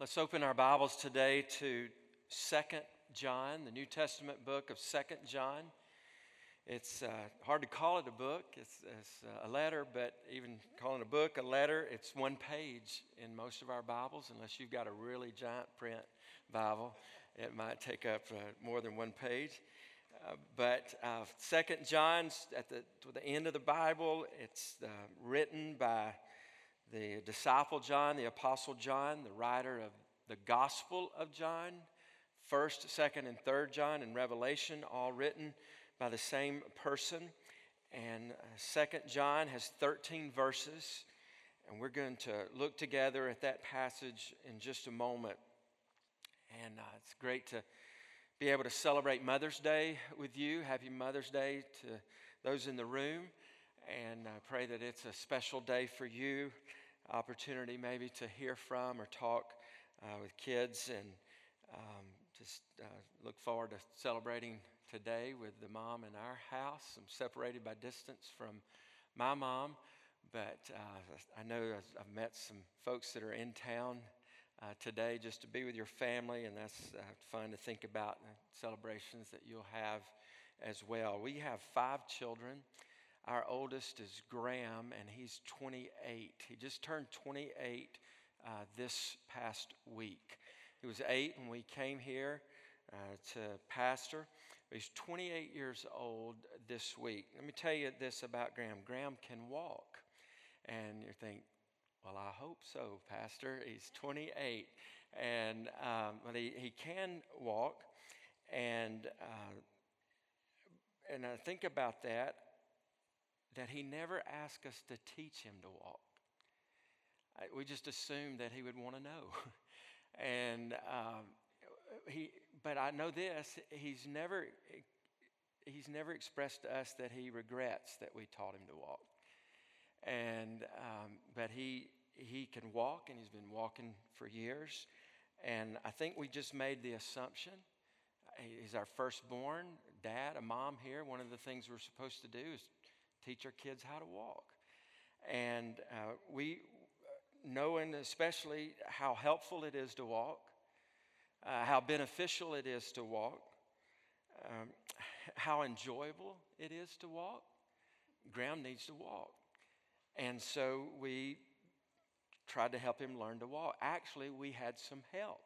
Let's open our Bibles today to 2 John, the New Testament book of 2 John. It's uh, hard to call it a book, it's, it's, uh, a letter, but even calling a book a letter, it's one page in most of our Bibles, unless you've got a really giant print Bible. It might take up uh, more than one page. Uh, but uh, Second John's at the, the end of the Bible. It's uh, written by the disciple John, the apostle John, the writer of the Gospel of John, 1st, 2nd, and 3rd John, and Revelation, all written by the same person. And 2nd uh, John has 13 verses, and we're going to look together at that passage in just a moment. And uh, it's great to be able to celebrate Mother's Day with you. Happy Mother's Day to those in the room. And I pray that it's a special day for you opportunity maybe to hear from or talk uh, with kids and um, just uh, look forward to celebrating today with the mom in our house. I'm separated by distance from my mom, but uh, I know I've met some folks that are in town uh, today just to be with your family, and that's uh, fun to think about celebrations that you'll have as well. We have five children. Our oldest is Graham, and he's 28. He just turned 28 uh, this past week. He was eight when we came here uh, to pastor. He's 28 years old this week. Let me tell you this about Graham Graham can walk. And you think, well, I hope so, Pastor. He's 28. And um, but he, he can walk. And, uh, and I think about that that he never asked us to teach him to walk. We just assumed that he would want to know. and um, he, but I know this: he's never, he's never expressed to us that he regrets that we taught him to walk. And um, but he he can walk, and he's been walking for years. And I think we just made the assumption. He's our firstborn dad, a mom here. One of the things we're supposed to do is teach our kids how to walk. And uh, we, knowing especially how helpful it is to walk, uh, how beneficial it is to walk, um, how enjoyable it is to walk, Graham needs to walk. And so we tried to help him learn to walk. Actually, we had some help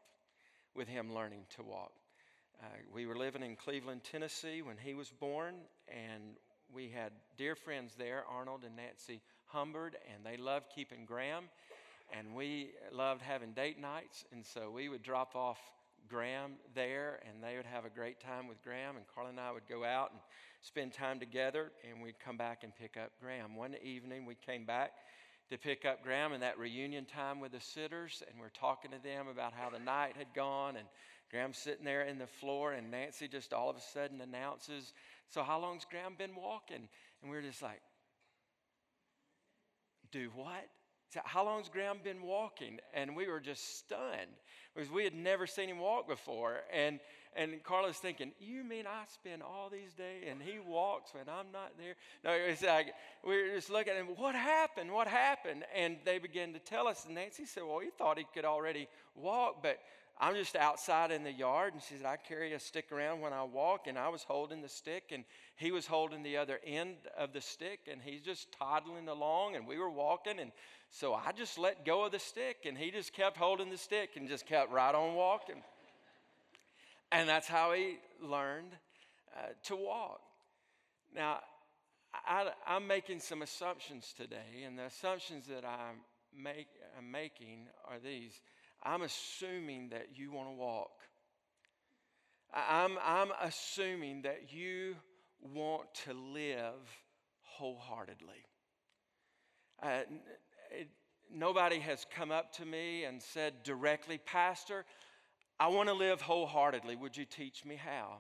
with him learning to walk. Uh, we were living in Cleveland, Tennessee when he was born, and we had dear friends there, Arnold and Nancy Humbard, and they loved keeping Graham. And we loved having date nights. And so we would drop off Graham there, and they would have a great time with Graham. And Carla and I would go out and spend time together, and we'd come back and pick up Graham. One evening, we came back to pick up Graham in that reunion time with the sitters, and we're talking to them about how the night had gone. And Graham's sitting there in the floor, and Nancy just all of a sudden announces, So, how long's Graham been walking? And we are just like, Do what? So how long's Graham been walking? And we were just stunned because we had never seen him walk before. And, and Carla's thinking, You mean I spend all these days and he walks when I'm not there? No, it's like we were just looking at him, What happened? What happened? And they began to tell us. And Nancy said, Well, he thought he could already walk, but I'm just outside in the yard. And she said, I carry a stick around when I walk. And I was holding the stick, and he was holding the other end of the stick, and he's just toddling along. And we were walking. And so I just let go of the stick, and he just kept holding the stick and just kept right on walking. and that's how he learned uh, to walk. Now, I, am making some assumptions today, and the assumptions that I'm, make, I'm making are these. I'm assuming that you want to walk. I'm, I'm assuming that you want to live wholeheartedly. Uh, it, nobody has come up to me and said directly, Pastor, I want to live wholeheartedly. Would you teach me how?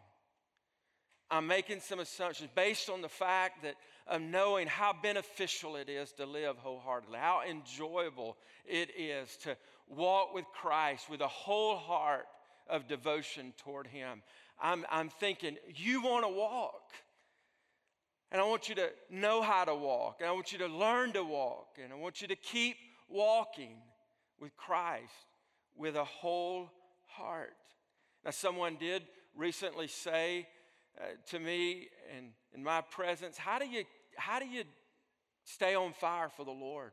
I'm making some assumptions based on the fact that of knowing how beneficial it is to live wholeheartedly, how enjoyable it is to walk with Christ with a whole heart of devotion toward Him. I'm, I'm thinking, you want to walk. And I want you to know how to walk. And I want you to learn to walk. And I want you to keep walking with Christ with a whole heart. Now, someone did recently say uh, to me and in my presence, how do you how do you stay on fire for the Lord?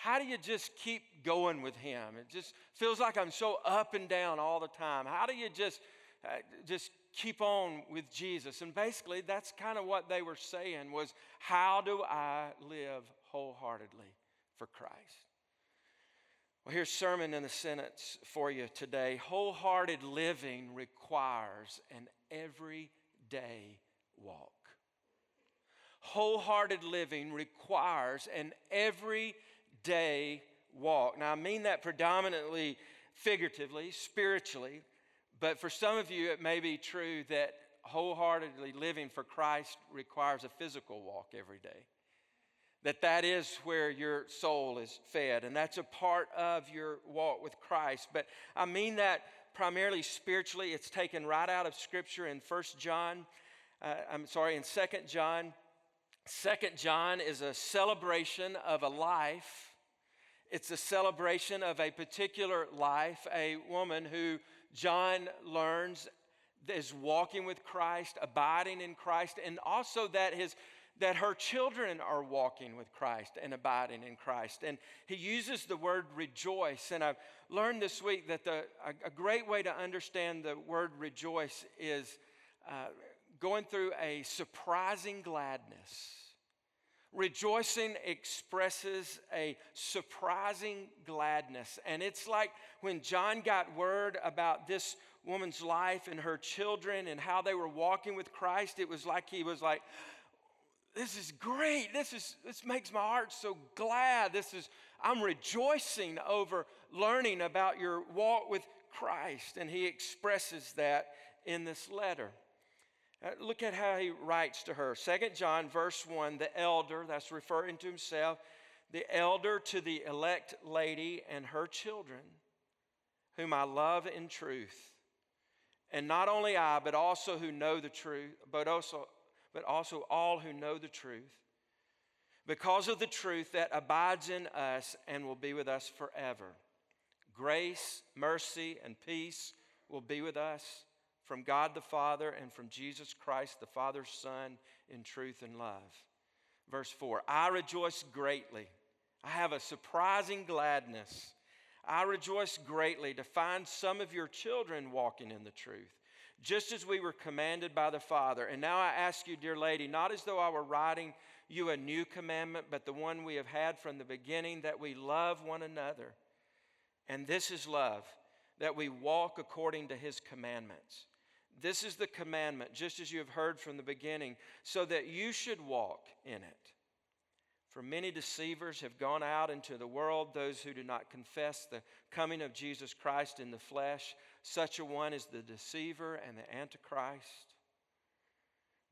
How do you just keep going with Him? It just feels like I'm so up and down all the time. How do you just uh, just keep on with Jesus? And basically, that's kind of what they were saying was, how do I live wholeheartedly for Christ? Well, here's sermon in a sentence for you today. Wholehearted living requires an everyday walk. Wholehearted living requires an everyday walk. Now, I mean that predominantly figuratively, spiritually, but for some of you, it may be true that wholeheartedly living for Christ requires a physical walk every day that that is where your soul is fed and that's a part of your walk with christ. But i mean that primarily spiritually. It's taken right out of scripture in First john uh, i'm sorry in Second john. Second john is a celebration of a life it's a celebration of a particular life a woman who john learns is walking with christ abiding in christ and also that his that her children are walking with Christ and abiding in Christ. And he uses the word rejoice. And I've learned this week that the, a, great way to understand the word rejoice is uh, going through a surprising gladness. Rejoicing expresses a surprising gladness. And it's like when John got word about this woman's life and her children and how they were walking with Christ, it was like he was like, this is great. This is this makes my heart so glad. This is I'm rejoicing over learning about your walk with Christ and he expresses that in this letter. Uh, look at how he writes to her. Second John verse 1, the elder, that's referring to himself, the elder to the elect lady and her children, whom I love in truth. And not only I, but also who know the truth, but also but also all who know the truth, because of the truth that abides in us and will be with us forever. Grace, mercy, and peace will be with us from God the Father and from Jesus Christ, the Father's Son, in truth and love. Verse 4 I rejoice greatly. I have a surprising gladness. I rejoice greatly to find some of your children walking in the truth just as we were commanded by the Father. And now I ask you, dear lady, not as though I were writing you a new commandment, but the one we have had from the beginning, that we love one another. And this is love, that we walk according to his commandments. This is the commandment, just as you have heard from the beginning, so that you should walk in it. For many deceivers have gone out into the world, those who do not confess the coming of Jesus Christ in the flesh. Such a one is the deceiver and the antichrist.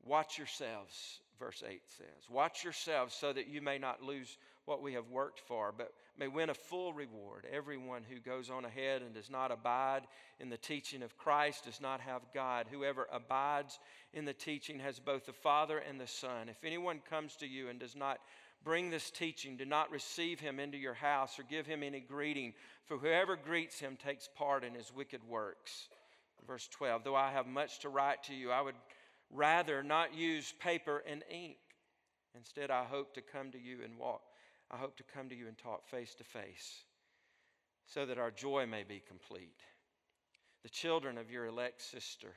Watch yourselves, verse 8 says. Watch yourselves so that you may not lose what we have worked for, but may win a full reward. Everyone who goes on ahead and does not abide in the teaching of Christ does not have God. Whoever abides in the teaching has both the Father and the Son. If anyone comes to you and does not Bring this teaching. Do not receive him into your house or give him any greeting, for whoever greets him takes part in his wicked works. Verse 12 Though I have much to write to you, I would rather not use paper and ink. Instead, I hope to come to you and walk. I hope to come to you and talk face to face so that our joy may be complete. The children of your elect sister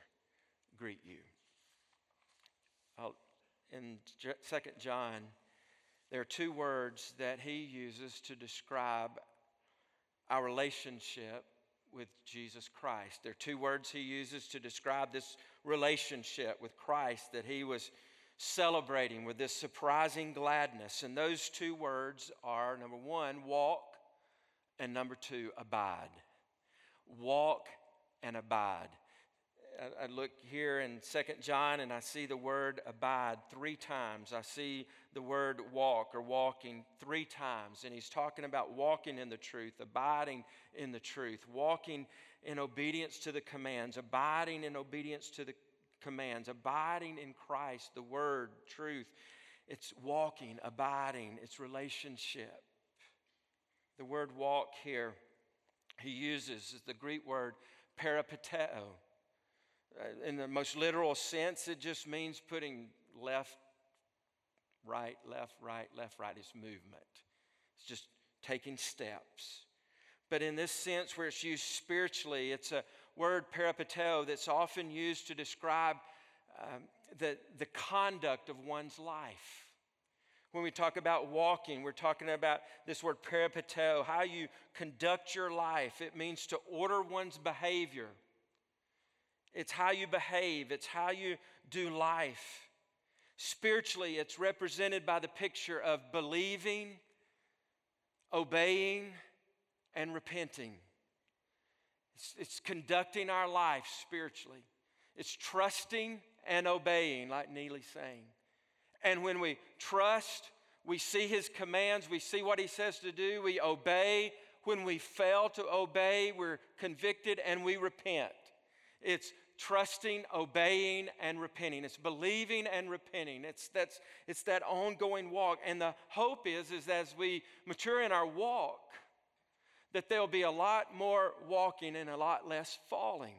greet you. I'll, in 2 John there are two words that he uses to describe our relationship with Jesus Christ. There are two words he uses to describe this relationship with Christ that he was celebrating with this surprising gladness. And those two words are number one, walk, and number two, abide. Walk and abide. I, look here in Second John and I see the word abide three times. I see the word walk or walking three times. And he's talking about walking in the truth, abiding in the truth, walking in obedience to the commands, abiding in obedience to the commands, abiding in Christ, the word, truth. It's walking, abiding, it's relationship. The word walk here he uses is the Greek word peripateo. Uh, in the most literal sense, it just means putting left, right, left, right, left, right. It's movement. It's just taking steps. But in this sense, where it's used spiritually, it's a word peripateo that's often used to describe um, the, the conduct of one's life. When we talk about walking, we're talking about this word peripateo, how you conduct your life. It means to order one's behavior. It's how you behave, it's how you do life. Spiritually, it's represented by the picture of believing, obeying, and repenting. It's, it's conducting our life spiritually. It's trusting and obeying, like Neely's saying. And when we trust, we see his commands, we see what he says to do, we obey. When we fail to obey, we're convicted and we repent. It's trusting, obeying, and repenting. It's believing and repenting. It's, that's, it's that ongoing walk. And the hope is, is as we mature in our walk, that there'll be a lot more walking and a lot less falling.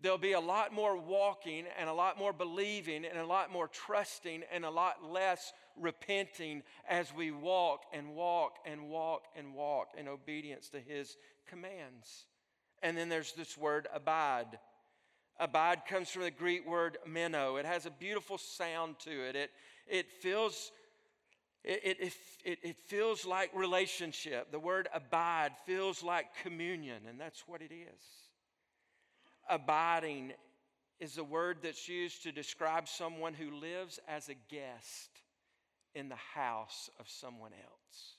There'll be a lot more walking and a lot more believing and a lot more trusting and a lot less repenting as we walk and walk and walk and walk in obedience to His commands. And then there's this word abide. Abide comes from the Greek word meno. It has a beautiful sound to it. It, it feels it, it, it, it, feels like relationship. The word abide feels like communion, and that's what it is. Abiding is a word that's used to describe someone who lives as a guest in the house of someone else.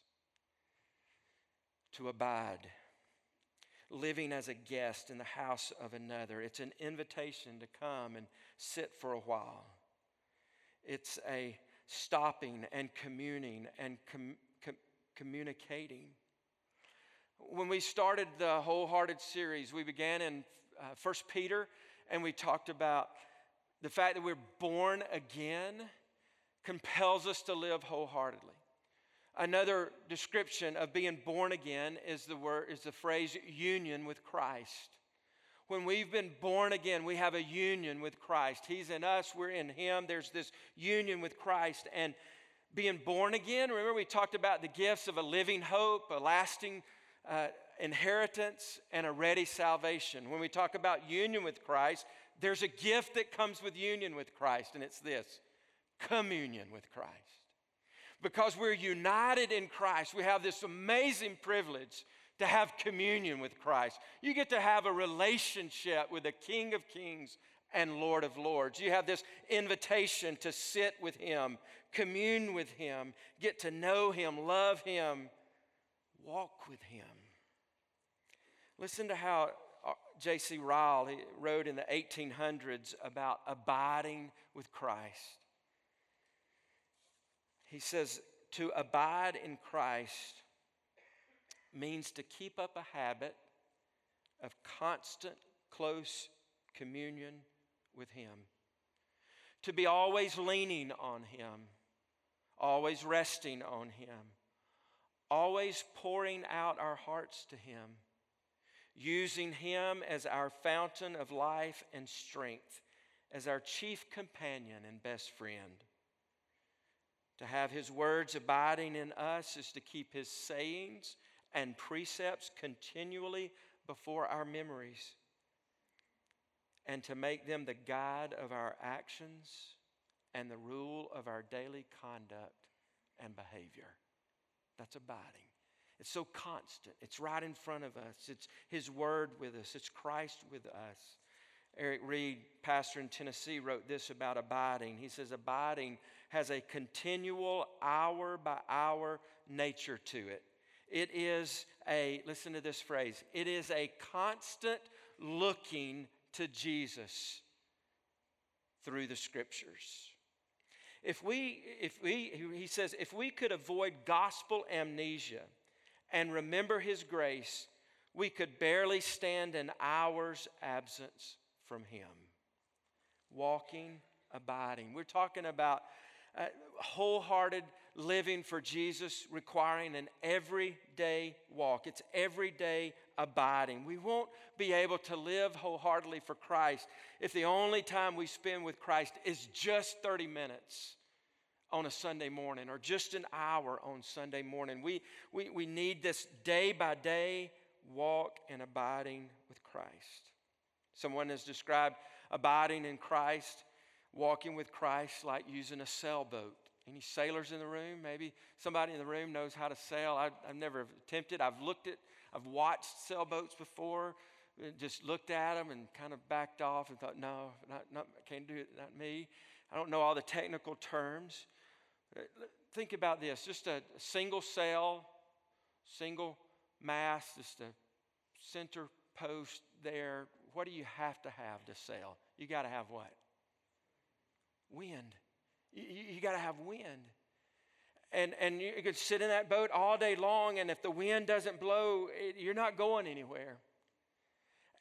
To abide, living as a guest in the house of another. It's an invitation to come and sit for a while. It's a stopping and communing and com- com- communicating. When we started the wholehearted series, we began in uh, 1 Peter and we talked about the fact that we're born again compels us to live wholeheartedly. Another description of being born again is the word is the phrase union with Christ. When we've been born again, we have a union with Christ. He's in us, we're in Him. There's this union with Christ. And being born again, remember we talked about the gifts of a living hope, a lasting uh, inheritance, and a ready salvation. When we talk about union with Christ, there's a gift that comes with union with Christ, and it's this communion with Christ. Because we're united in Christ, we have this amazing privilege to have communion with Christ. You get to have a relationship with the King of Kings and Lord of Lords. You have this invitation to sit with Him, commune with Him, get to know Him, love Him, walk with Him. Listen to how uh, J.C. Ryle wrote in the 1800s about abiding with Christ. He says, To abide in Christ means to keep up a habit of constant, close communion with Him, to be always leaning on Him, always resting on Him, always pouring out our hearts to Him, using Him as our fountain of life and strength, as our chief companion and best friend. To have His words abiding in us is to keep His sayings and precepts continually before our memories and to make them the guide of our actions and the rule of our daily conduct and behavior. That's abiding. It's so constant. It's right in front of us. It's His Word with us. It's Christ with us. Eric Reed, pastor in Tennessee, wrote this about abiding. He says, Abiding has a continual hour by hour nature to it. It is a, listen to this phrase, it is a constant looking to Jesus through the scriptures. If we, if we, he says, if we could avoid gospel amnesia and remember his grace, we could barely stand an hour's absence from him. Walking, abiding. We're talking about uh, wholehearted living for Jesus requiring an everyday walk. It's everyday abiding. We won't be able to live wholeheartedly for Christ if the only time we spend with Christ is just 30 minutes on a Sunday morning or just an hour on Sunday morning. We, we, we need this day by day walk and abiding with Christ. Someone has described abiding in Christ, walking with Christ, like using a sailboat. Any sailors in the room? Maybe somebody in the room knows how to sail. I, have never attempted. I've looked at, I've watched sailboats before, just looked at them and kind of backed off and thought, no, not, not, can't do it, not me. I don't know all the technical terms. Uh, think about this just a single sail, single mast, just a center post there. What do you have to have to sail? You got to have what? Wind. You, you got to have wind. And, and you could sit in that boat all day long, and if the wind doesn't blow, it, you're not going anywhere.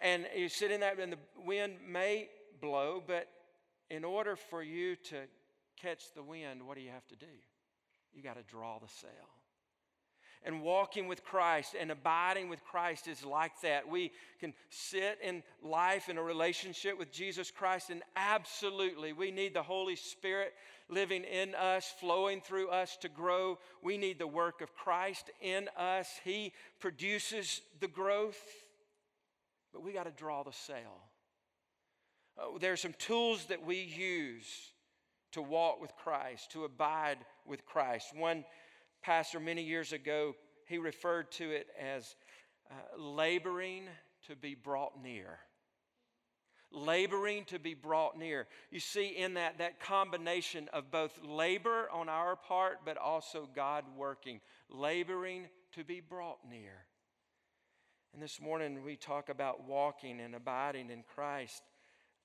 And you sit in that, and the wind may blow, but in order for you to catch the wind, what do you have to do? You got to draw the sail. And walking with Christ and abiding with Christ is like that. We can sit in life in a relationship with Jesus Christ, and absolutely, we need the Holy Spirit living in us, flowing through us to grow. We need the work of Christ in us. He produces the growth, but we got to draw the sail. Oh, there are some tools that we use to walk with Christ, to abide with Christ. One pastor many years ago, he referred to it as uh, laboring to be brought near. Laboring to be brought near. You see, in that, that combination of both labor on our part, but also God working, laboring to be brought near. And this morning we talk about walking and abiding in Christ.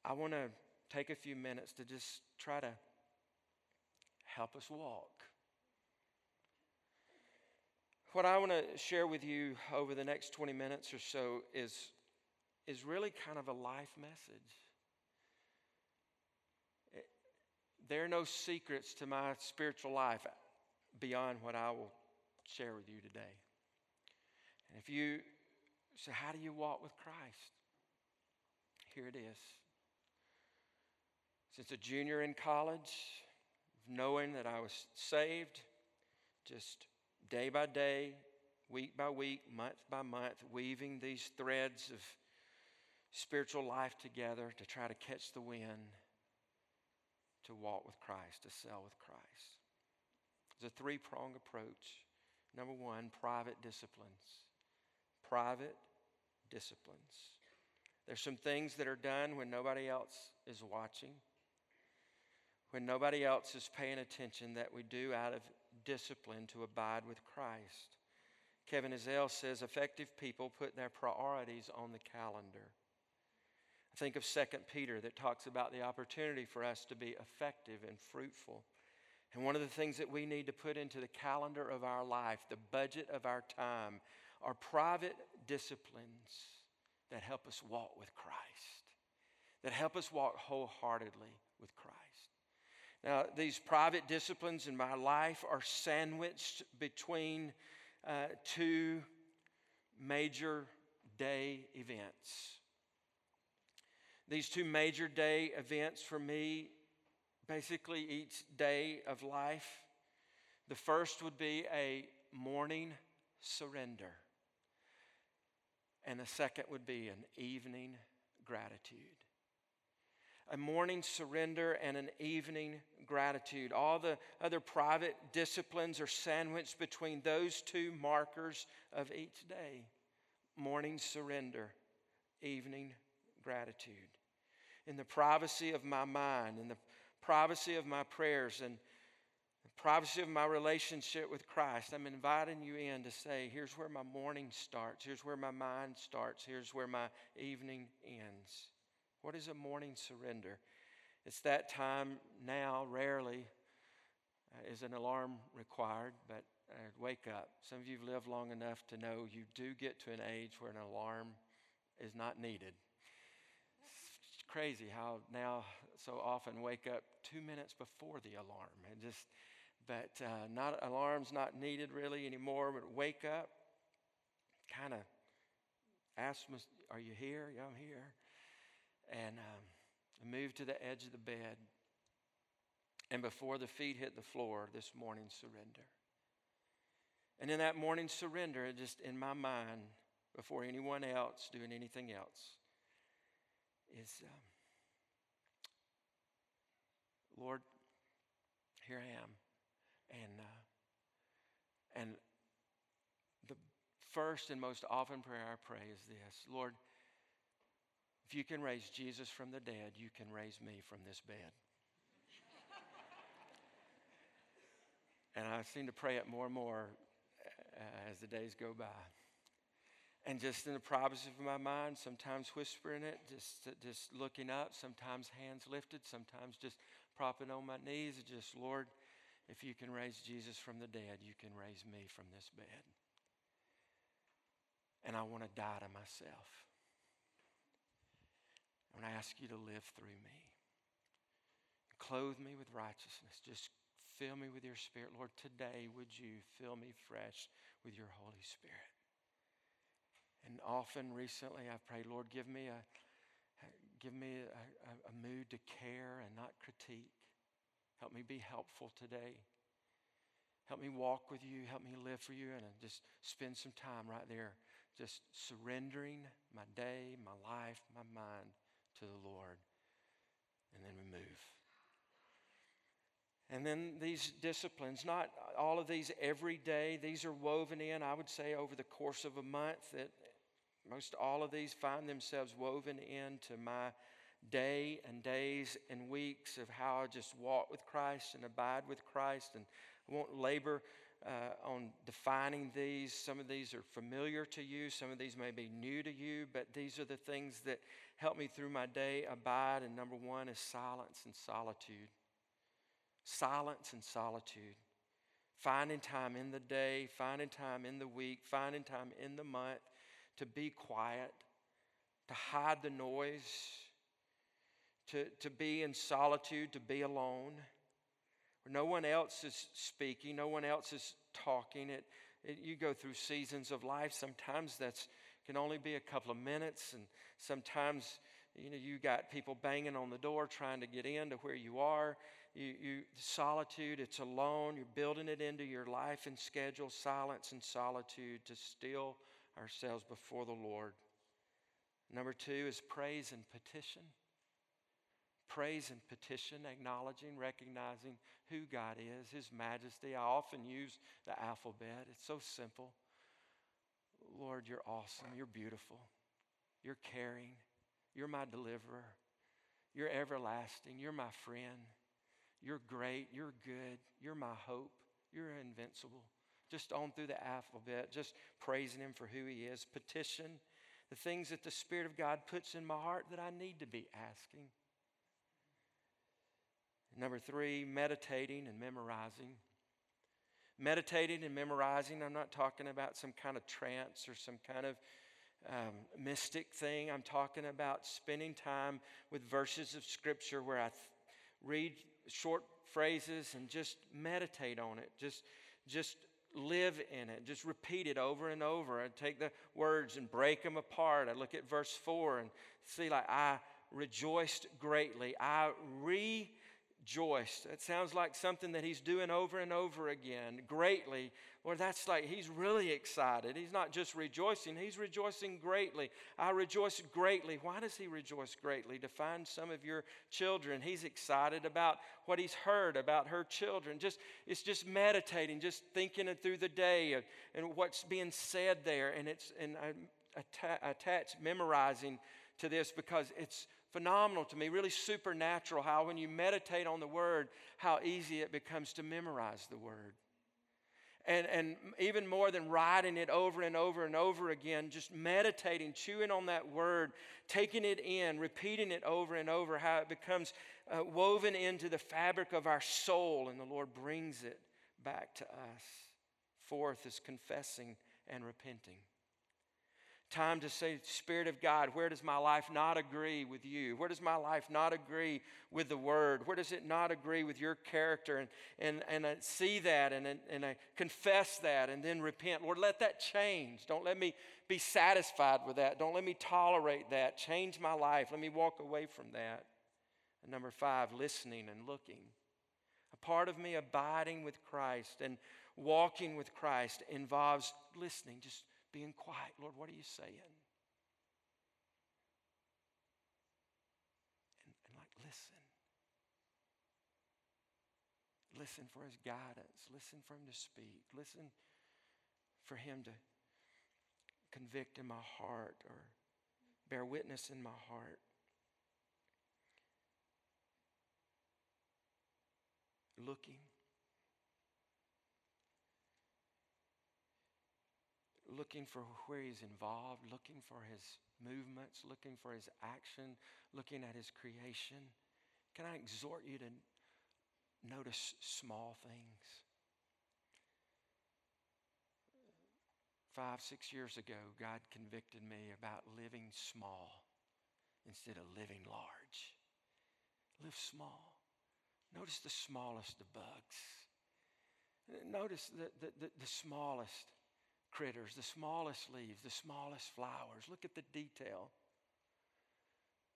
I want to take a few minutes to just try to help us walk. What I want to share with you over the next 20 minutes or so is, is really kind of a life message. there are no secrets to my spiritual life beyond what I will share with you today. And if you say, How do you walk with Christ? Here it is. Since a junior in college, knowing that I was saved, just day by day, week by week, month by month, weaving these threads of spiritual life together to try to catch the wind, to walk with Christ, to sail with Christ. It's a three pronged approach. Number one, private disciplines. Private disciplines. There's some things that are done when nobody else is watching when nobody else is paying attention that we do out of discipline to abide with Christ. Kevin Ezell says effective people put their priorities on the calendar. I think of 2 Peter that talks about the opportunity for us to be effective and fruitful. And one of the things that we need to put into the calendar of our life, the budget of our time, are private disciplines that help us walk with Christ, that help us walk wholeheartedly with Christ. Now, these private disciplines in my life are sandwiched between uh, two major day events. These two major day events for me, basically each day of life. The first would be a morning surrender, and the second would be an evening gratitude a morning surrender and an evening gratitude. All the other private disciplines are sandwiched between those two markers of each day morning surrender, evening gratitude. In the privacy of my mind, in the privacy of my prayers, and the privacy of my relationship with Christ, I'm inviting you in to say, here's where my morning starts, here's where my mind starts, here's where my evening ends. What is a morning surrender? It's that time now, rarely uh, is an alarm required, but uh, wake up. Some of you have lived long enough to know you do get to an age where an alarm is not needed. It's crazy how now so often wake up two minutes before the alarm and just but uh, not alarms not needed really anymore but wake up kind of ask are you here yeah i'm here and um, move to the edge of the bed and before the feet hit the floor this morning surrender and in that morning surrender just in my mind before anyone else doing anything else is um, Lord, here I am. And, uh, and the first and most often prayer I pray is this Lord, if you can raise Jesus from the dead, you can raise me from this bed. and I seem to pray it more and more uh, as the days go by and just in the privacy of my mind, sometimes whispering it, just, just looking up, sometimes hands lifted, sometimes just propping on my knees, just, Lord, if you can raise Jesus from the dead, you can raise me from this bed. And I want to die to myself. I ask you to live through me. Clothe me with righteousness. Just fill me with your spirit. Lord, today would you fill me fresh with your Holy Spirit? And often recently I've prayed, Lord, give me a, give me a, a, a mood to care and not critique. Help me be helpful today. Help me walk with you. Help me live for you. And just spend some time right there, just surrendering my day, my life, my mind to the Lord. And then we move. And then these disciplines, not all of these every day, these are woven in, I would say, over the course of a month that most all of these find themselves woven into my day and days and weeks of how I just walk with Christ and abide with Christ. And won't labor uh, on defining these. Some of these are familiar to you, some of these may be new to you, but these are the things that help me through my day abide. And number one is silence and solitude. Silence and solitude. Finding time in the day, finding time in the week, finding time in the month to be quiet, to hide the noise, to, to be in solitude, to be alone, where no one else is speaking, no one else is talking. It, it, you go through seasons of life. Sometimes that's can only be a couple of minutes, and sometimes you know you got people banging on the door trying to get into where you are. You, you solitude, it's alone. You're building it into your life and schedule. Silence and solitude to still ourselves before the Lord. Number two is praise and petition. Praise and petition, acknowledging, recognizing who God is, His majesty. I often use the alphabet, it's so simple. Lord, you're awesome. You're beautiful. You're caring. You're my deliverer. You're everlasting. You're my friend. You're great. You're good. You're my hope. You're invincible just on through the alphabet, just praising Him for who He is. Petition the things that the Spirit of God puts in my heart that I need to be asking. Number three, meditating and memorizing. Meditating and memorizing, I'm not talking about some kind of trance or some kind of um, mystic thing. I'm talking about spending time with verses of Scripture where I th- read short phrases and just meditate on it. Just, just live in it. Just repeat it over and over. I take the words and break them apart. I look at verse 4 and see, like, I rejoiced greatly. I re rejoiced. That sounds like something that he's doing over and over again, greatly. Lord, that's like he's really excited. He's not just rejoicing, he's rejoicing greatly. I rejoice greatly. Why does he rejoice greatly? To find some of your children. He's excited about what he's heard about her children. Just it's just meditating, just thinking it through the day and what's being said there. And it's and I attach memorizing to this because it's phenomenal to me, really supernatural how when you meditate on the word, how easy it becomes to memorize the word. And, and even more than writing it over and over and over again, just meditating, chewing on that word, taking it in, repeating it over and over, how it becomes uh, woven into the fabric of our soul, and the Lord brings it back to us. Fourth is confessing and repenting Time to say, Spirit of God, where does my life not agree with you? Where does my life not agree with the word? Where does it not agree with your character? And, and, and I see that and, and I confess that and then repent. Lord, let that change. Don't let me be satisfied with that. Don't let me tolerate that. Change my life. Let me walk away from that. And number five, listening and looking. A part of me abiding with Christ and walking with Christ involves listening, just being quiet. Lord, what are you saying? And, and like, listen. Listen for his guidance. Listen for him to speak. Listen for him to convict in my heart or bear witness in my heart. Looking looking for where he's involved, looking for his movements, looking for his action, looking at his creation. Can I exhort you to notice small things? Five, six years ago, God convicted me about living small instead of living large. Live small. Notice the smallest of bugs. Notice the, the, the, the smallest critters, the smallest leaves, the smallest flowers. Look at the detail.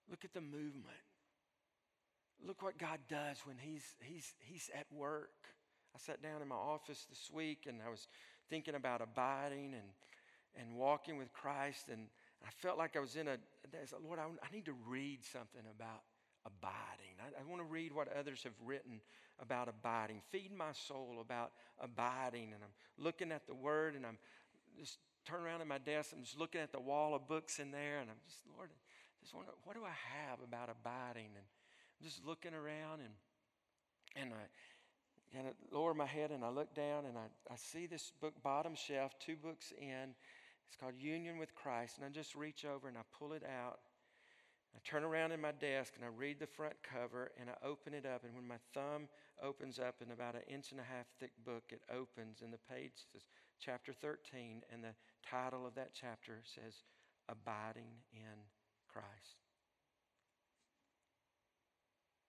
Look at the movement. Look what God does when he's, he's, he's at work. I sat down in my office this week and I was thinking about abiding and, and walking with Christ. And I felt like I was in a, Lord, I, I need to read something about abiding. I, I want to read what others have written about abiding. Feed my soul about abiding. And I'm looking at the word and I'm just turn around at my desk. I'm just looking at the wall of books in there, and I'm just, Lord, just wonder, what do I have about abiding? And I'm just looking around, and and I kind of lower my head and I look down, and I, I see this book, bottom shelf, two books in. It's called Union with Christ, and I just reach over and I pull it out. I turn around in my desk and I read the front cover and I open it up. And when my thumb opens up in about an inch and a half thick book, it opens and the page says chapter 13, and the title of that chapter says, Abiding in Christ.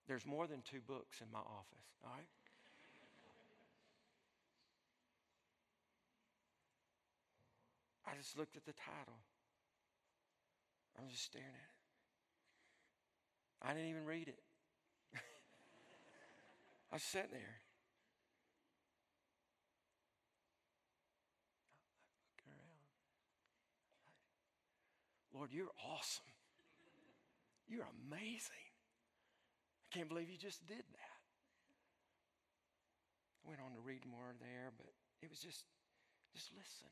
There's more than two books in my office, all right? I just looked at the title. I'm just staring at it. I didn't even read it. I sitting there. Lord, you're awesome. You're amazing. I can't believe you just did that. I went on to read more there, but it was just, just listen.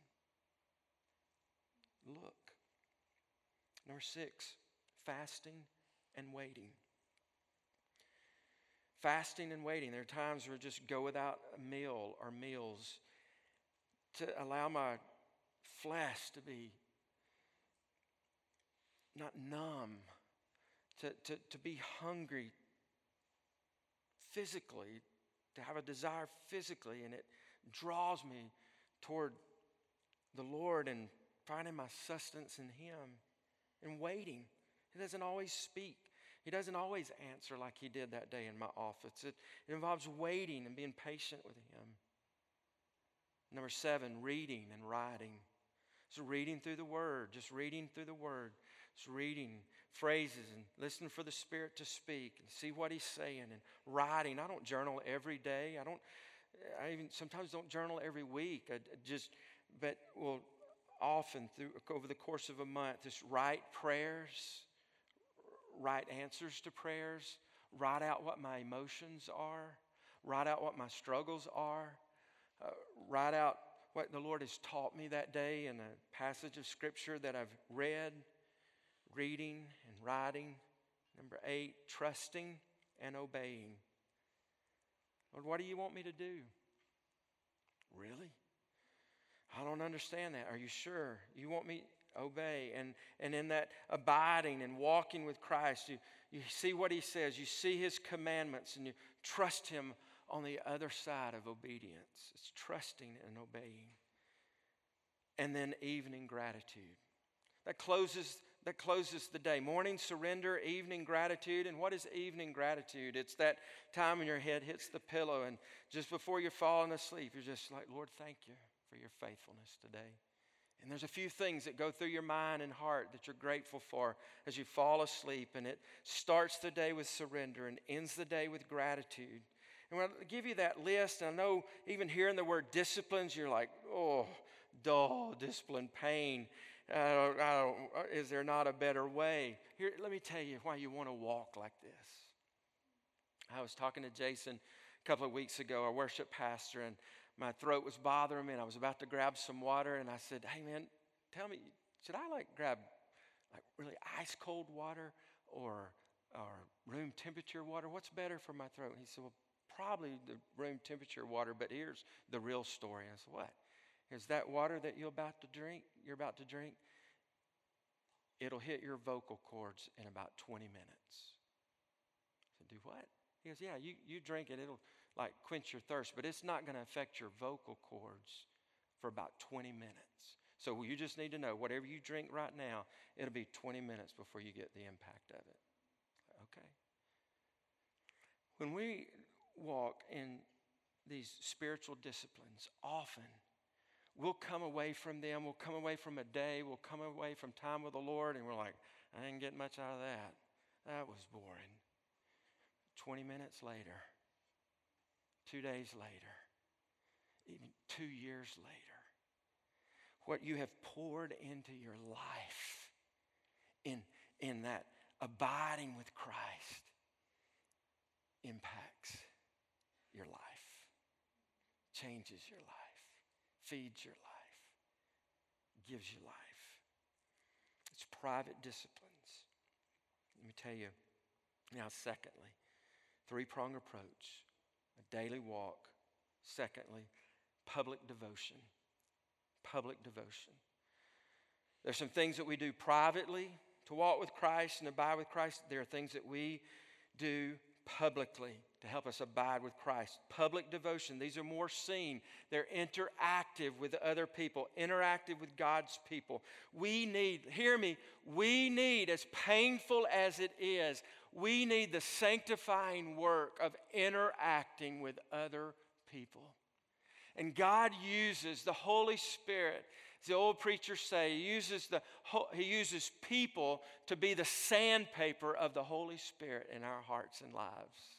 Look. Number six, fasting and waiting. Fasting and waiting. There are times where I just go without a meal or meals to allow my flesh to be not numb, to, to, to be hungry physically, to have a desire physically, and it draws me toward the Lord and finding my sustenance in Him and waiting. He doesn't always speak. He doesn't always answer like he did that day in my office. It, it involves waiting and being patient with him. Number seven, reading and writing. So, reading through the Word, just reading through the Word. Just reading phrases and listening for the Spirit to speak and see what He's saying and writing. I don't journal every day. I don't. I even sometimes don't journal every week. I just, but well, often through over the course of a month just write prayers, write answers to prayers, write out what my emotions are, write out what my struggles are, uh, write out what the Lord has taught me that day in a passage of Scripture that I've read reading and writing. Number eight, trusting and obeying. Lord, what do you want me to do? Really? I don't understand that. Are you sure? You want me obey and and in that abiding and walking with Christ, you, you see what he says, you see his commandments, and you trust him on the other side of obedience. It's trusting and obeying. And then evening gratitude. that closes that closes the day. Morning surrender, evening gratitude. And what is evening gratitude? It's that time when your head hits the pillow and just before you're falling asleep, you're just like, Lord, thank you for your faithfulness today. And there's a few things that go through your mind and heart that you're grateful for as you fall asleep. And it starts the day with surrender and ends the day with gratitude. And when I give you that list, I know even hearing the word disciplines, you're like, oh, dull, discipline, pain. I don't, I don't, is there not a better way? Here, let me tell you why you want to walk like this. I was talking to Jason a couple of weeks ago, our worship pastor, and my throat was bothering me, and I was about to grab some water, and I said, "Hey, man, tell me, should I like grab like really ice cold water or or room temperature water? What's better for my throat?" And he said, "Well, probably the room temperature water, but here's the real story." I said, What? Is that water that you're about to drink, you're about to drink, it'll hit your vocal cords in about 20 minutes. I said, do what? He goes, yeah, you, you drink it, it'll like quench your thirst, but it's not going to affect your vocal cords for about 20 minutes. So you just need to know whatever you drink right now, it'll be 20 minutes before you get the impact of it. Okay? When we walk in these spiritual disciplines, often we'll come away from them. We'll come away from a day. We'll come away from time with the Lord, and we're like, I didn't get much out of that. That was boring. 20 minutes later, two days later, even two years later, what you have poured into your life in, in that abiding with Christ impacts your life, changes your life feeds your life, gives you life. It's private disciplines. Let me tell you now, secondly, three prong approach, a daily walk. Secondly, public devotion. Public devotion. There's some things that we do privately to walk with Christ and abide with Christ. There are things that we do publicly to help us abide with Christ. Public devotion, these are more seen. They're interactive with other people, interactive with God's people. We need, hear me, we need, as painful as it is, we need the sanctifying work of interacting with other people. And God uses the Holy Spirit the old preachers say, he uses, the, he uses people to be the sandpaper of the Holy Spirit in our hearts and lives.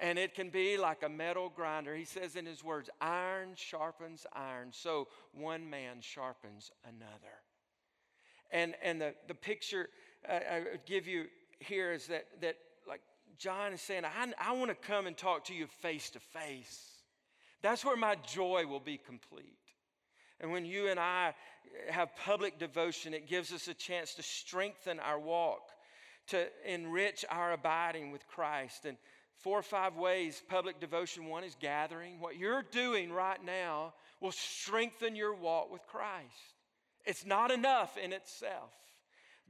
And it can be like a metal grinder. He says in his words, iron sharpens iron, so one man sharpens another. And, and the, the picture I give you here is that, that like John is saying, I, I want to come and talk to you face to face. That's where my joy will be complete. And when you and I have public devotion, it gives us a chance to strengthen our walk, to enrich our abiding with Christ. And four or five ways public devotion one is gathering. What you're doing right now will strengthen your walk with Christ. It's not enough in itself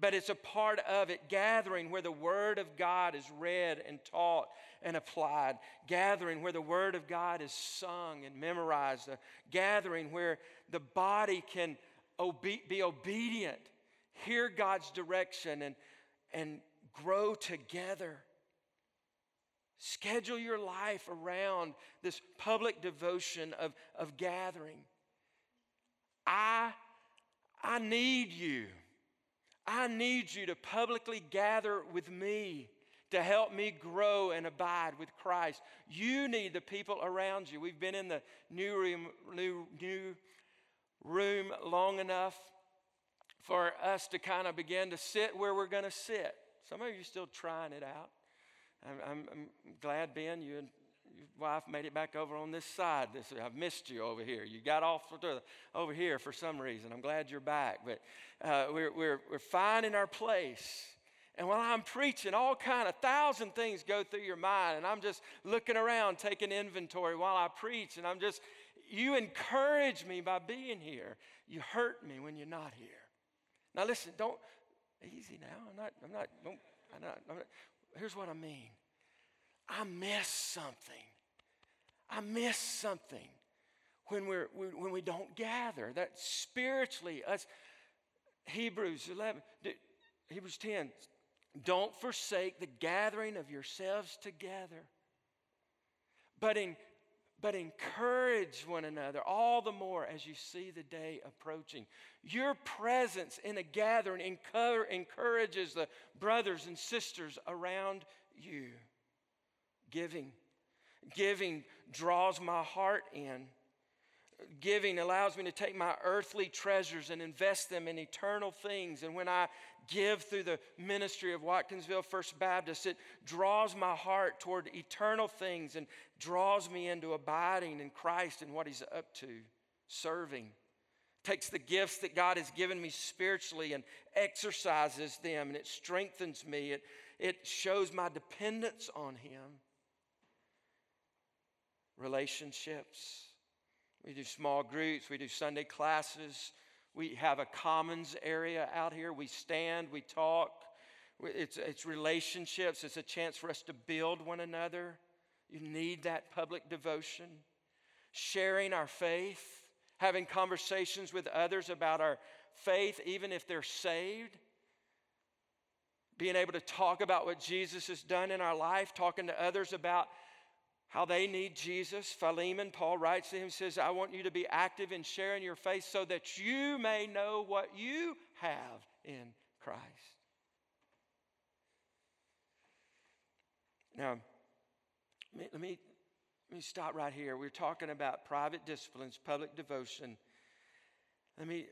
but it's a part of it. Gathering where the Word of God is read and taught and applied. Gathering where the Word of God is sung and memorized. A gathering where the body can obe- be obedient, hear God's direction, and, and grow together. Schedule your life around this public devotion of, of gathering. I, I need you. I need you to publicly gather with me to help me grow and abide with Christ. You need the people around you. We've been in the new room, new, new room long enough for us to kind of begin to sit where we're going to sit. Some of you are still trying it out. I'm, I'm, I'm glad, Ben, you and your wife made it back over on this side. This, I've missed you over here. You got off over here for some reason. I'm glad you're back. But uh, we're, we're, we're finding our place. And while I'm preaching, all kind of thousand things go through your mind. And I'm just looking around, taking inventory while I preach. And I'm just, you encourage me by being here. You hurt me when you're not here. Now listen, don't, easy now. I'm not, I'm not, don't, I'm not, I'm not here's what I mean. I miss something. I miss something when, we're, when we don't gather. That spiritually, us, Hebrews 11, Hebrews 10, don't forsake the gathering of yourselves together, but, in, but encourage one another all the more as you see the day approaching. Your presence in a gathering encourages the brothers and sisters around you. Giving. Giving draws my heart in. Giving allows me to take my earthly treasures and invest them in eternal things. And when I give through the ministry of Watkinsville First Baptist, it draws my heart toward eternal things and draws me into abiding in Christ and what He's up to, serving. Takes the gifts that God has given me spiritually and exercises them, and it strengthens me. It, it shows my dependence on Him. Relationships. We do small groups, we do Sunday classes. We have a commons area out here. We stand, we talk. It's, it's relationships, it's a chance for us to build one another. You need that public devotion. Sharing our faith, having conversations with others about our faith, even if they're saved. Being able to talk about what Jesus has done in our life, talking to others about how they need Jesus. Philemon, Paul writes to him, says, I want you to be active in sharing your faith so that you may know what you have in Christ. Now, let me, let me stop right here. We're talking about private disciplines, public devotion. Let me,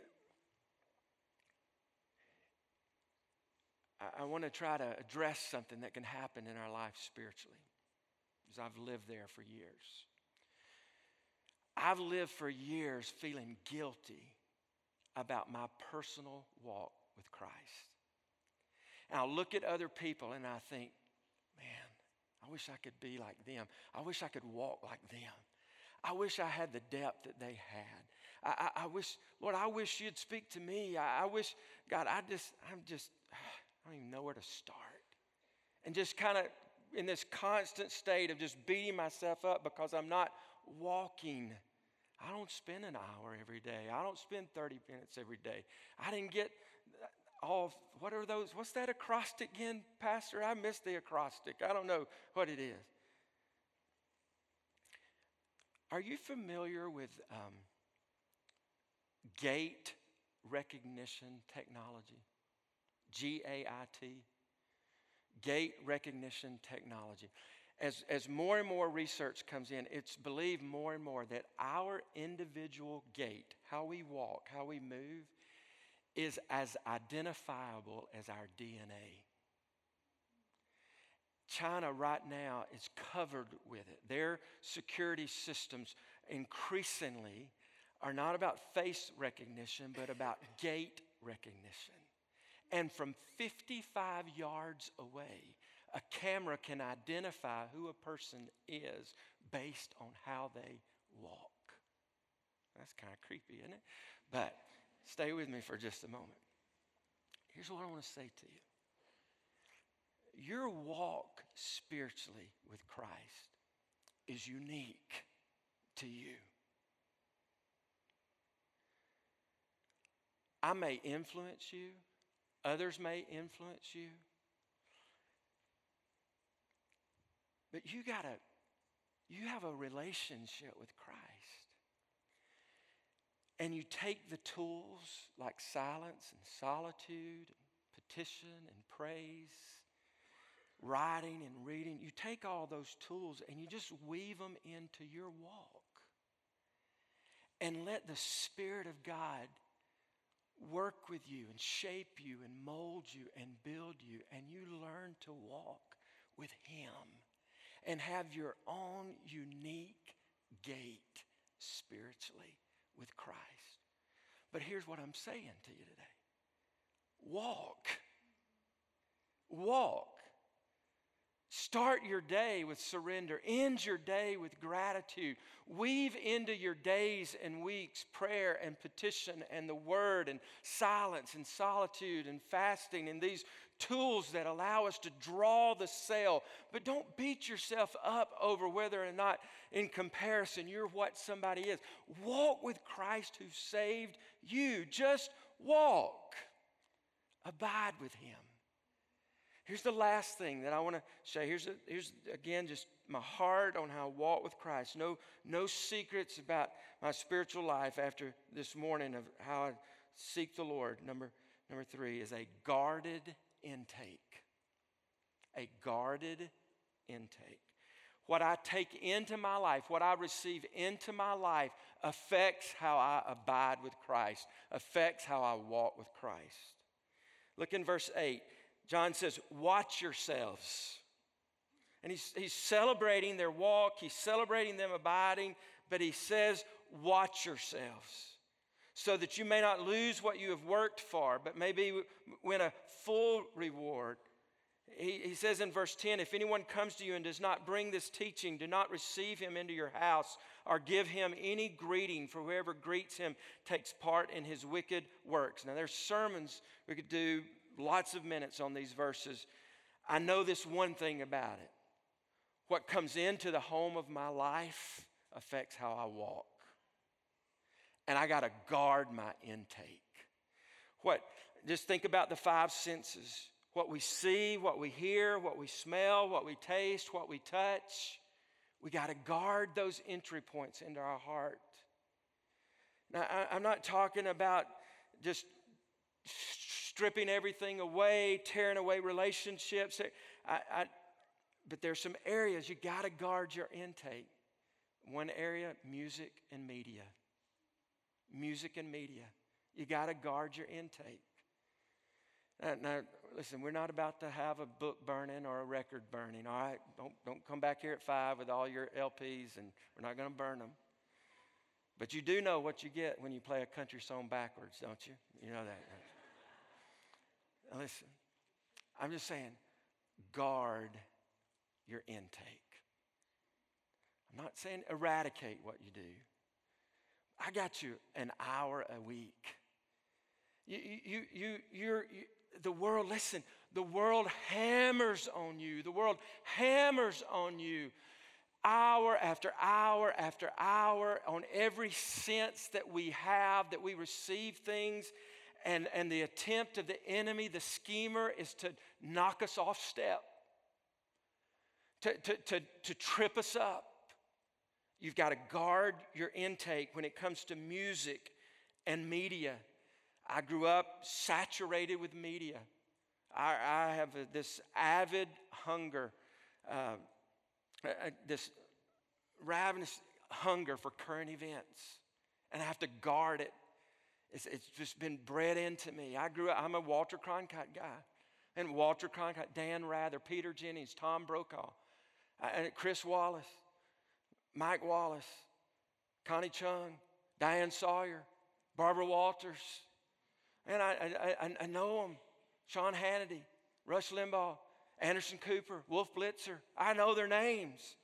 I, I want to try to address something that can happen in our life spiritually because I've lived there for years. I've lived for years feeling guilty about my personal walk with Christ. And I look at other people and I think, man, I wish I could be like them. I wish I could walk like them. I wish I had the depth that they had. I, I, I wish, Lord, I wish you'd speak to me. I, I wish, God, I just, I'm just, I don't even know where to start. And just kind of in this constant state of just beating myself up because I'm not walking. I don't spend an hour every day. I don't spend 30 minutes every day. I didn't get all, what are those? What's that acrostic again, Pastor? I missed the acrostic. I don't know what it is. Are you familiar with um, gait recognition technology? G A I T? Gait recognition technology. As, as more and more research comes in, it's believed more and more that our individual gait, how we walk, how we move, is as identifiable as our DNA. China right now is covered with it. Their security systems increasingly are not about face recognition, but about gait recognition. And from 55 yards away, a camera can identify who a person is based on how they walk. That's kind of creepy, isn't it? But stay with me for just a moment. Here's what I want to say to you your walk spiritually with Christ is unique to you. I may influence you, Others may influence you. But you got to, you have a relationship with Christ. And you take the tools like silence and solitude, and petition and praise, writing and reading. You take all those tools and you just weave them into your walk. And let the Spirit of God work with you and shape you and mold you and build you, and you learn to walk with Him and have your own unique gait spiritually with Christ. But here's what I'm saying to you today walk. Walk. Start your day with surrender. End your day with gratitude. Weave into your days and weeks prayer and petition and the word and silence and solitude and fasting and these tools that allow us to draw the sail. But don't beat yourself up over whether or not, in comparison, you're what somebody is. Walk with Christ who saved you. Just walk. Abide with Him. Here's the last thing that I want to say. Here's, a, here's again just my heart on how I walk with Christ. No, no secrets about my spiritual life after this morning of how I seek the Lord. Number, number three is a guarded intake. A guarded intake. What I take into my life, what I receive into my life, affects how I abide with Christ, affects how I walk with Christ. Look in verse 8. John says, Watch yourselves. And he's, he's celebrating their walk, he's celebrating them abiding, but he says, Watch yourselves so that you may not lose what you have worked for, but maybe win a full reward. He, he says in verse 10 If anyone comes to you and does not bring this teaching, do not receive him into your house or give him any greeting, for whoever greets him takes part in his wicked works. Now, there's sermons we could do lots of minutes on these verses. I know this one thing about it what comes into the home of my life affects how I walk. And I got to guard my intake. What, just think about the five senses what we see, what we hear, what we smell, what we taste, what we touch. We got to guard those entry points into our heart. Now, I, am not talking about just stripping everything away, tearing away relationships. I, I, but there's some areas you got to guard your intake. One area, music and media. Music and media. You got to guard your intake. Now, now, listen, we're not about to have a book burning or a record burning, all right? Don't, don't come back here at five with all your LPs, and we're not going to burn them. But you do know what you get when you play a country song backwards, don't you? You know that. Now listen, I'm just saying, guard your intake. I'm not saying eradicate what you do. I got you an hour a week. You, you, you, you're, you, the world, listen, the world hammers on you. The world hammers on you hour after hour after hour on every sense that we have, that we receive things. And, and the attempt of the enemy, the schemer, is to knock us off step, to, to, to, to trip us up. You've got to guard your intake when it comes to music and media. I grew up saturated with media. I, I have this avid hunger, uh, uh, this ravenous hunger for current events, and I have to guard it. It's, it's just been bred into me. I grew up, I'm a Walter Cronkite guy. And Walter Cronkite, Dan Rather, Peter Jennings, Tom Brokaw, and Chris Wallace, Mike Wallace, Connie Chung, Diane Sawyer, Barbara Walters, and I, I, I know them. Sean Hannity, Rush Limbaugh, Anderson Cooper, Wolf Blitzer. I know their names.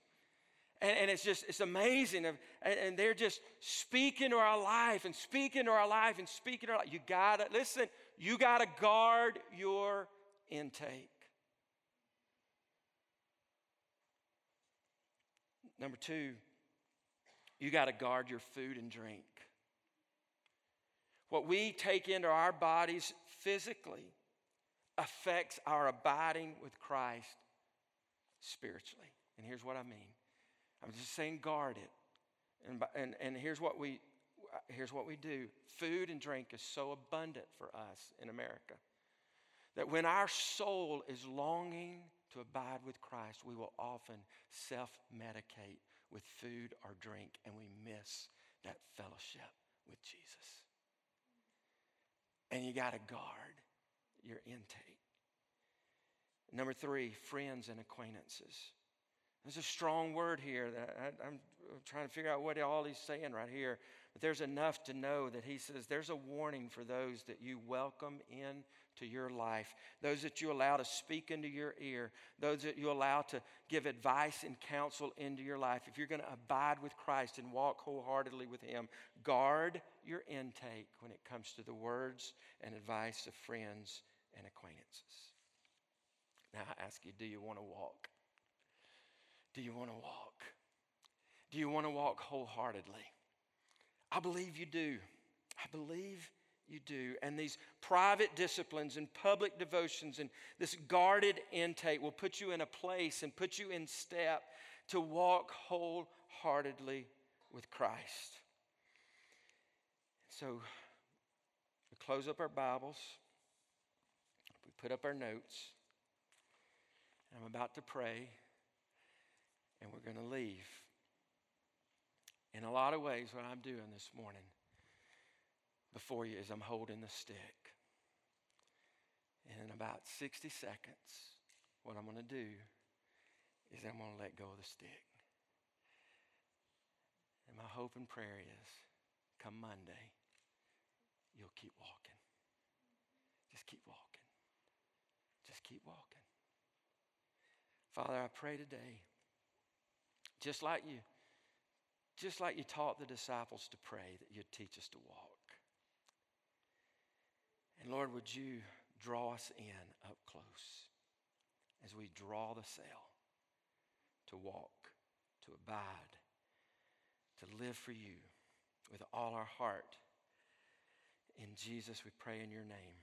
And, and it's just, it's amazing. and, and they're just speaking to our life and speaking to our life and speaking to our life. You gotta, listen, you gotta guard your intake. Number two, you gotta guard your food and drink. What we take into our bodies physically affects our abiding with Christ spiritually. And here's what I mean I'm just saying, guard it. And, and, and here's, what we, here's what we do food and drink is so abundant for us in America that when our soul is longing to abide with Christ, we will often self medicate with food or drink, and we miss that fellowship with Jesus and you got to guard your intake. Number three, friends and acquaintances. There's a strong word here that I, am trying to figure out what all he's saying right here. But there's enough to know that he says there's a warning for those that you welcome in to your life, those that you allow to speak into your ear, those that you allow to give advice and counsel into your life. If you're going to abide with Christ and walk wholeheartedly with Him, guard your intake when it comes to the words and advice of friends and acquaintances. Now I ask you, do you want to walk? Do you want to walk? Do you want to walk wholeheartedly? I believe you do. I believe you do. And these private disciplines and public devotions and this guarded intake will put you in a place and put you in step to walk wholeheartedly with Christ. So we close up our Bibles, we put up our notes, and I'm about to pray, and we're going to leave. In a lot of ways, what I'm doing this morning before you is I'm holding the stick. And in about 60 seconds, what I'm going to do is I'm going to let go of the stick. And my hope and prayer is come Monday, you'll keep walking. Just keep walking. Just keep walking. Father, I pray today, just like you, just like you taught the disciples to pray, that you'd teach us to walk. And Lord, would you draw us in up close as we draw the sail to walk, to abide, to live for you with all our heart. In Jesus, we pray in your name.